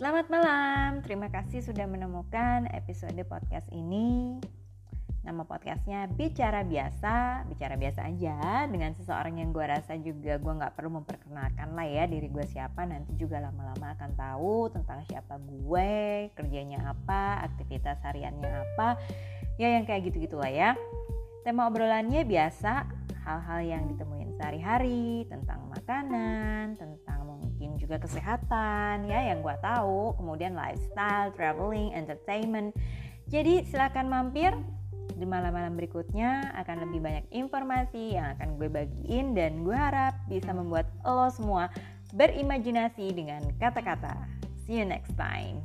Selamat malam, terima kasih sudah menemukan episode podcast ini. Nama podcastnya Bicara Biasa, bicara biasa aja. Dengan seseorang yang gue rasa juga gue nggak perlu memperkenalkan lah ya diri gue siapa. Nanti juga lama-lama akan tahu tentang siapa gue, kerjanya apa, aktivitas hariannya apa, ya yang kayak gitu-gitu lah ya. Tema obrolannya biasa, hal-hal yang ditemuin sehari-hari tentang makanan, tentang mungkin juga kesehatan ya yang gue tahu, kemudian lifestyle, traveling, entertainment. Jadi silakan mampir di malam-malam berikutnya akan lebih banyak informasi yang akan gue bagiin dan gue harap bisa membuat lo semua berimajinasi dengan kata-kata. See you next time.